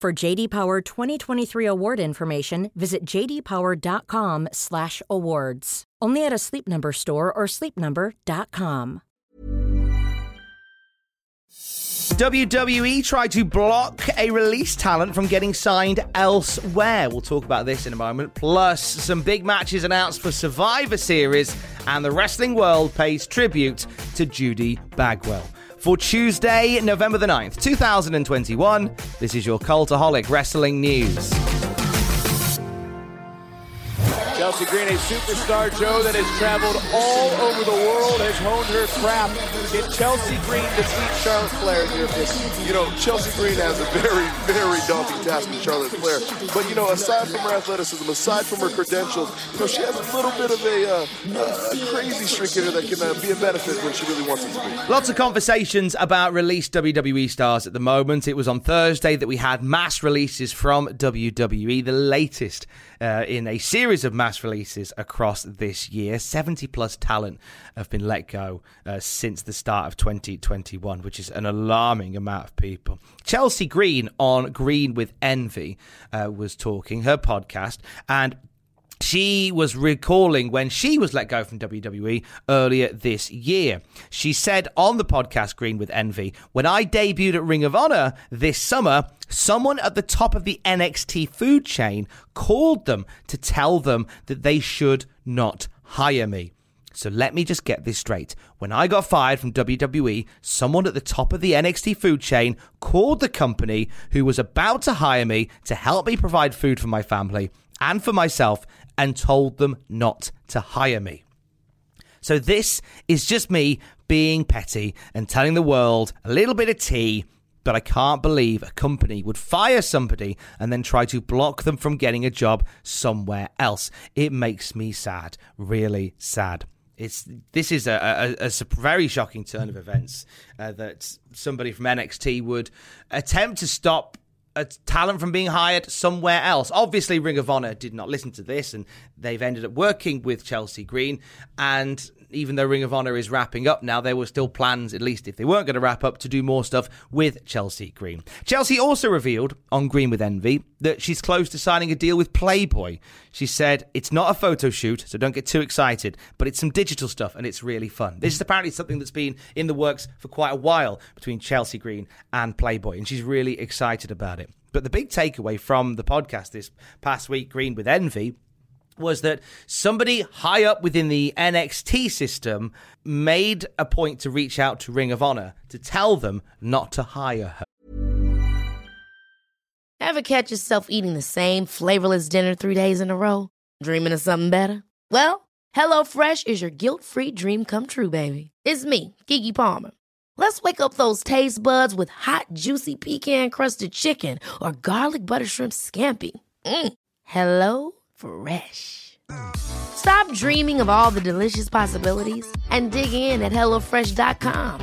For JD Power 2023 award information, visit jdpower.com/awards. Only at a Sleep Number store or sleepnumber.com. WWE tried to block a release talent from getting signed elsewhere. We'll talk about this in a moment. Plus, some big matches announced for Survivor Series, and the wrestling world pays tribute to Judy Bagwell. For Tuesday, November the 9th, 2021, this is your Cultaholic Wrestling News. Chelsea Green, a superstar, Joe, that has traveled all over the world, has honed her craft. Can Chelsea Green defeat Charlotte Flair in your opinion? You know, Chelsea Green has a very, very daunting task with Charlotte Flair. But, you know, aside from her athleticism, aside from her credentials, you know, she has a little bit of a, uh, a crazy streak in her that can uh, be a benefit when she really wants it to be. Lots of conversations about released WWE stars at the moment. It was on Thursday that we had mass releases from WWE, the latest uh, in a series of mass releases across this year. 70 plus talent have been let go uh, since the start of 2021, which is an alarming amount of people. Chelsea Green on Green with Envy uh, was talking, her podcast, and she was recalling when she was let go from WWE earlier this year. She said on the podcast Green with Envy, when I debuted at Ring of Honor this summer, someone at the top of the NXT food chain called them to tell them that they should not hire me. So let me just get this straight. When I got fired from WWE, someone at the top of the NXT food chain called the company who was about to hire me to help me provide food for my family and for myself and told them not to hire me. So this is just me being petty and telling the world a little bit of tea, but I can't believe a company would fire somebody and then try to block them from getting a job somewhere else. It makes me sad, really sad. It's this is a, a, a very shocking turn of events uh, that somebody from NXT would attempt to stop a talent from being hired somewhere else. Obviously, Ring of Honor did not listen to this, and they've ended up working with Chelsea Green. And even though Ring of Honor is wrapping up now, there were still plans, at least if they weren't going to wrap up, to do more stuff with Chelsea Green. Chelsea also revealed on Green with Envy that she's close to signing a deal with Playboy. She said it's not a photo shoot, so don't get too excited, but it's some digital stuff and it's really fun. This is apparently something that's been in the works for quite a while between Chelsea Green and Playboy, and she's really excited about it. But the big takeaway from the podcast this past week, Green with Envy, was that somebody high up within the NXT system made a point to reach out to Ring of Honor to tell them not to hire her. Ever catch yourself eating the same flavorless dinner three days in a row? Dreaming of something better? Well, HelloFresh is your guilt free dream come true, baby. It's me, Keke Palmer. Let's wake up those taste buds with hot, juicy pecan crusted chicken or garlic butter shrimp scampi. Mm. Hello Fresh. Stop dreaming of all the delicious possibilities and dig in at HelloFresh.com.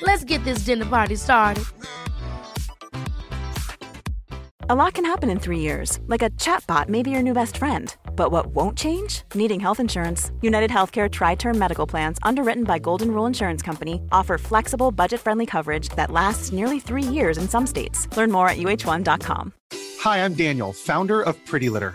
Let's get this dinner party started. A lot can happen in three years, like a chatbot may be your new best friend. But what won't change? Needing health insurance. United Healthcare Tri Term Medical Plans, underwritten by Golden Rule Insurance Company, offer flexible, budget friendly coverage that lasts nearly three years in some states. Learn more at uh1.com. Hi, I'm Daniel, founder of Pretty Litter.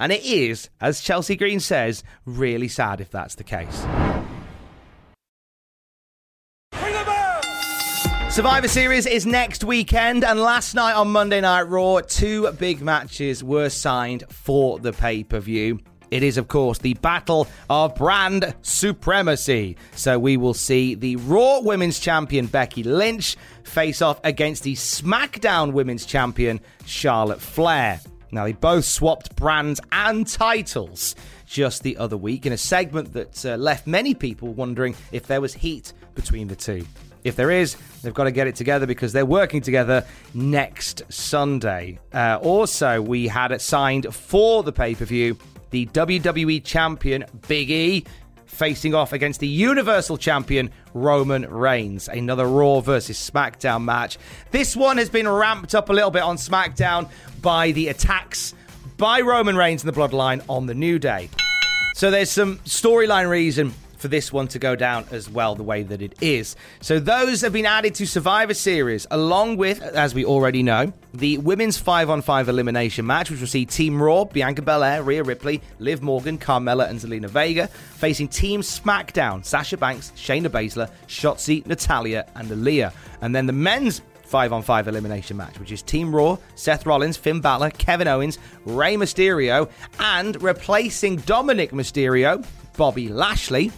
And it is, as Chelsea Green says, really sad if that's the case. Survivor Series is next weekend, and last night on Monday Night Raw, two big matches were signed for the pay per view. It is, of course, the battle of brand supremacy. So we will see the Raw Women's Champion Becky Lynch face off against the SmackDown Women's Champion Charlotte Flair. Now, they both swapped brands and titles just the other week in a segment that uh, left many people wondering if there was heat between the two. If there is, they've got to get it together because they're working together next Sunday. Uh, also, we had it signed for the pay per view the WWE Champion Big E facing off against the Universal Champion Roman Reigns. Another Raw versus SmackDown match. This one has been ramped up a little bit on SmackDown by the attacks by Roman Reigns and the Bloodline on the New Day. So there's some storyline reason for this one to go down as well the way that it is. So those have been added to Survivor Series, along with, as we already know, the women's 5 on 5 elimination match, which will see Team Raw, Bianca Belair, Rhea Ripley, Liv Morgan, Carmella, and Zelina Vega, facing Team SmackDown, Sasha Banks, Shayna Baszler, Shotzi, Natalya, and Aliyah. And then the men's five on five elimination match, which is Team Raw, Seth Rollins, Finn Balor, Kevin Owens, Rey Mysterio, and replacing Dominic Mysterio, Bobby Lashley.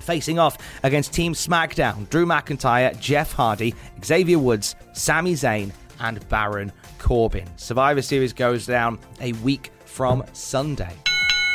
Facing off against Team SmackDown, Drew McIntyre, Jeff Hardy, Xavier Woods, Sami Zayn, and Baron Corbin. Survivor Series goes down a week from Sunday.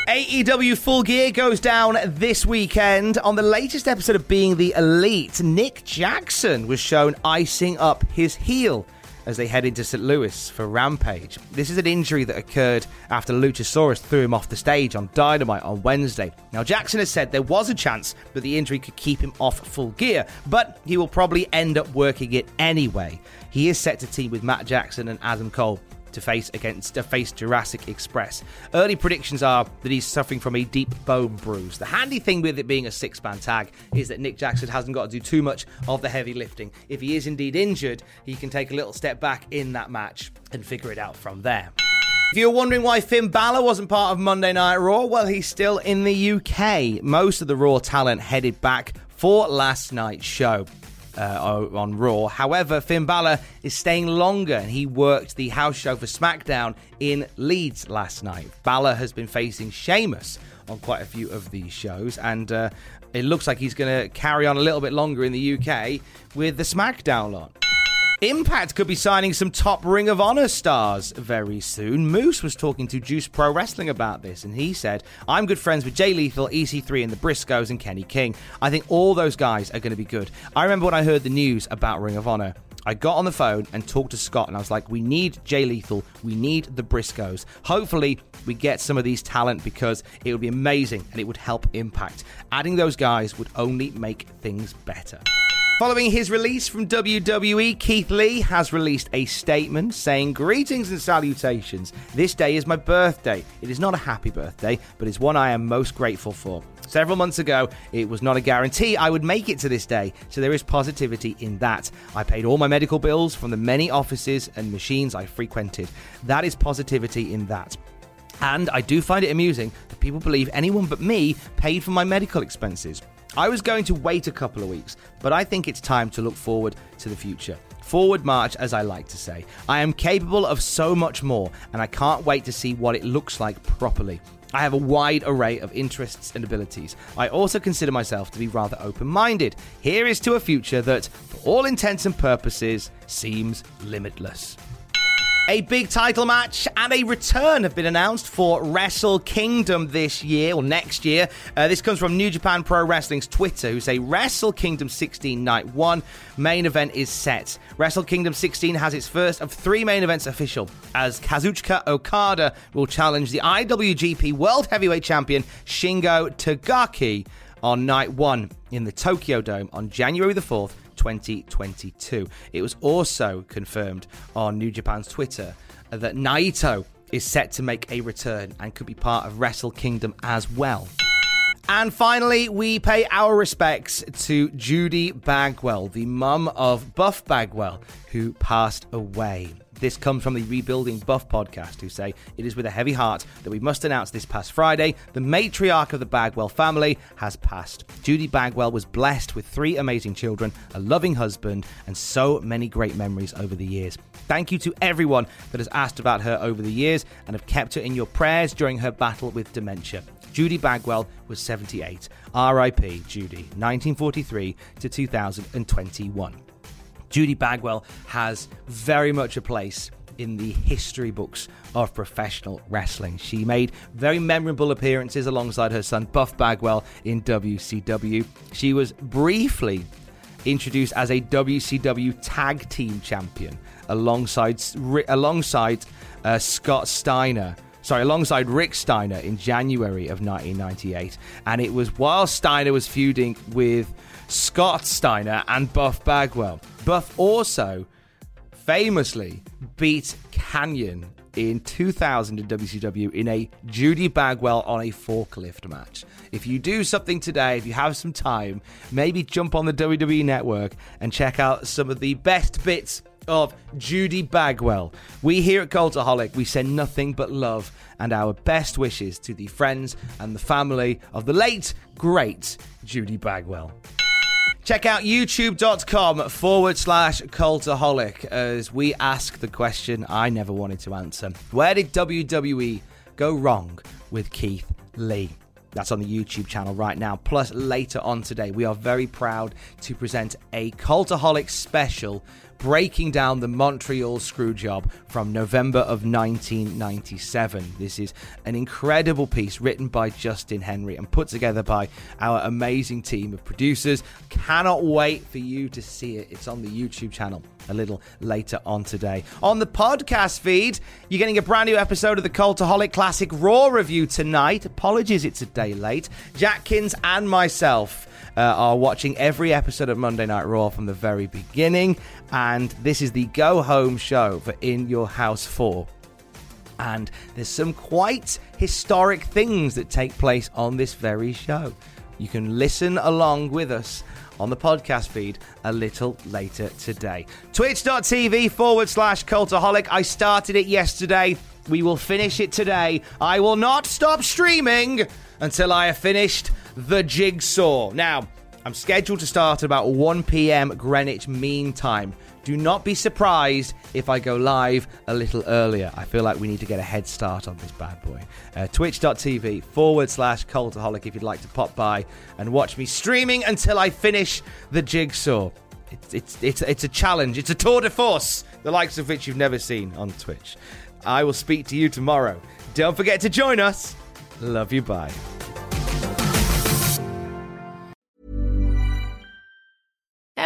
AEW Full Gear goes down this weekend. On the latest episode of Being the Elite, Nick Jackson was shown icing up his heel as they head into St. Louis for Rampage. This is an injury that occurred after Luchasaurus threw him off the stage on Dynamite on Wednesday. Now, Jackson has said there was a chance that the injury could keep him off full gear, but he will probably end up working it anyway. He is set to team with Matt Jackson and Adam Cole to face against to face Jurassic Express. Early predictions are that he's suffering from a deep bone bruise. The handy thing with it being a six-man tag is that Nick Jackson hasn't got to do too much of the heavy lifting. If he is indeed injured, he can take a little step back in that match and figure it out from there. If you're wondering why Finn Balor wasn't part of Monday Night Raw, well, he's still in the UK. Most of the Raw talent headed back for last night's show uh, on Raw. However, Finn Balor is staying longer and he worked the house show for SmackDown in Leeds last night. Balor has been facing Sheamus on quite a few of these shows and uh, it looks like he's going to carry on a little bit longer in the UK with the SmackDown lot. Impact could be signing some top Ring of Honor stars very soon. Moose was talking to Juice Pro Wrestling about this, and he said, I'm good friends with Jay Lethal, EC3, and the Briscoes, and Kenny King. I think all those guys are going to be good. I remember when I heard the news about Ring of Honor. I got on the phone and talked to Scott, and I was like, We need Jay Lethal. We need the Briscoes. Hopefully, we get some of these talent because it would be amazing and it would help Impact. Adding those guys would only make things better. Following his release from WWE, Keith Lee has released a statement saying, Greetings and salutations. This day is my birthday. It is not a happy birthday, but it's one I am most grateful for. Several months ago, it was not a guarantee I would make it to this day, so there is positivity in that. I paid all my medical bills from the many offices and machines I frequented. That is positivity in that. And I do find it amusing that people believe anyone but me paid for my medical expenses. I was going to wait a couple of weeks, but I think it's time to look forward to the future. Forward march, as I like to say. I am capable of so much more, and I can't wait to see what it looks like properly. I have a wide array of interests and abilities. I also consider myself to be rather open minded. Here is to a future that, for all intents and purposes, seems limitless. A big title match and a return have been announced for Wrestle Kingdom this year or next year. Uh, this comes from New Japan Pro Wrestling's Twitter, who say Wrestle Kingdom 16 Night 1 main event is set. Wrestle Kingdom 16 has its first of three main events official, as Kazuchika Okada will challenge the IWGP World Heavyweight Champion Shingo Takagi on night one in the Tokyo Dome on January the 4th, 2022. It was also confirmed on New Japan's Twitter that Naito is set to make a return and could be part of Wrestle Kingdom as well. And finally, we pay our respects to Judy Bagwell, the mum of Buff Bagwell, who passed away. This comes from the Rebuilding Buff podcast, who say it is with a heavy heart that we must announce this past Friday the matriarch of the Bagwell family has passed. Judy Bagwell was blessed with three amazing children, a loving husband, and so many great memories over the years. Thank you to everyone that has asked about her over the years and have kept her in your prayers during her battle with dementia. Judy Bagwell was 78. RIP Judy, 1943 to 2021. Judy Bagwell has very much a place in the history books of professional wrestling. She made very memorable appearances alongside her son Buff Bagwell in WCW. She was briefly introduced as a WCW Tag Team Champion alongside alongside uh, Scott Steiner sorry, alongside Rick Steiner in January of 1998. And it was while Steiner was feuding with Scott Steiner and Buff Bagwell. Buff also famously beat Kanyon in 2000 in WCW in a Judy Bagwell on a forklift match. If you do something today, if you have some time, maybe jump on the WWE network and check out some of the best bits of Judy Bagwell. We here at Cultaholic, we send nothing but love and our best wishes to the friends and the family of the late, great Judy Bagwell. Check out youtube.com forward slash cultaholic as we ask the question I never wanted to answer. Where did WWE go wrong with Keith Lee? That's on the YouTube channel right now. Plus, later on today, we are very proud to present a Cultaholic special breaking down the Montreal Screwjob from November of 1997. This is an incredible piece written by Justin Henry and put together by our amazing team of producers. Cannot wait for you to see it. It's on the YouTube channel a little later on today. On the podcast feed, you're getting a brand new episode of the Cultaholic Classic Raw review tonight. Apologies, it's a day late. Jackkins and myself uh, are watching every episode of Monday Night Raw from the very beginning, and this is the go home show for In Your House 4 and there's some quite historic things that take place on this very show. You can listen along with us on the podcast feed a little later today. Twitch.tv forward slash cultaholic. I started it yesterday. We will finish it today. I will not stop streaming until I have finished the Jigsaw. Now, I'm scheduled to start at about 1 p.m. Greenwich Mean Time. Do not be surprised if I go live a little earlier. I feel like we need to get a head start on this bad boy. Uh, Twitch.tv forward slash cultaholic if you'd like to pop by and watch me streaming until I finish the jigsaw. It's, it's, it's, it's a challenge, it's a tour de force, the likes of which you've never seen on Twitch. I will speak to you tomorrow. Don't forget to join us. Love you, bye.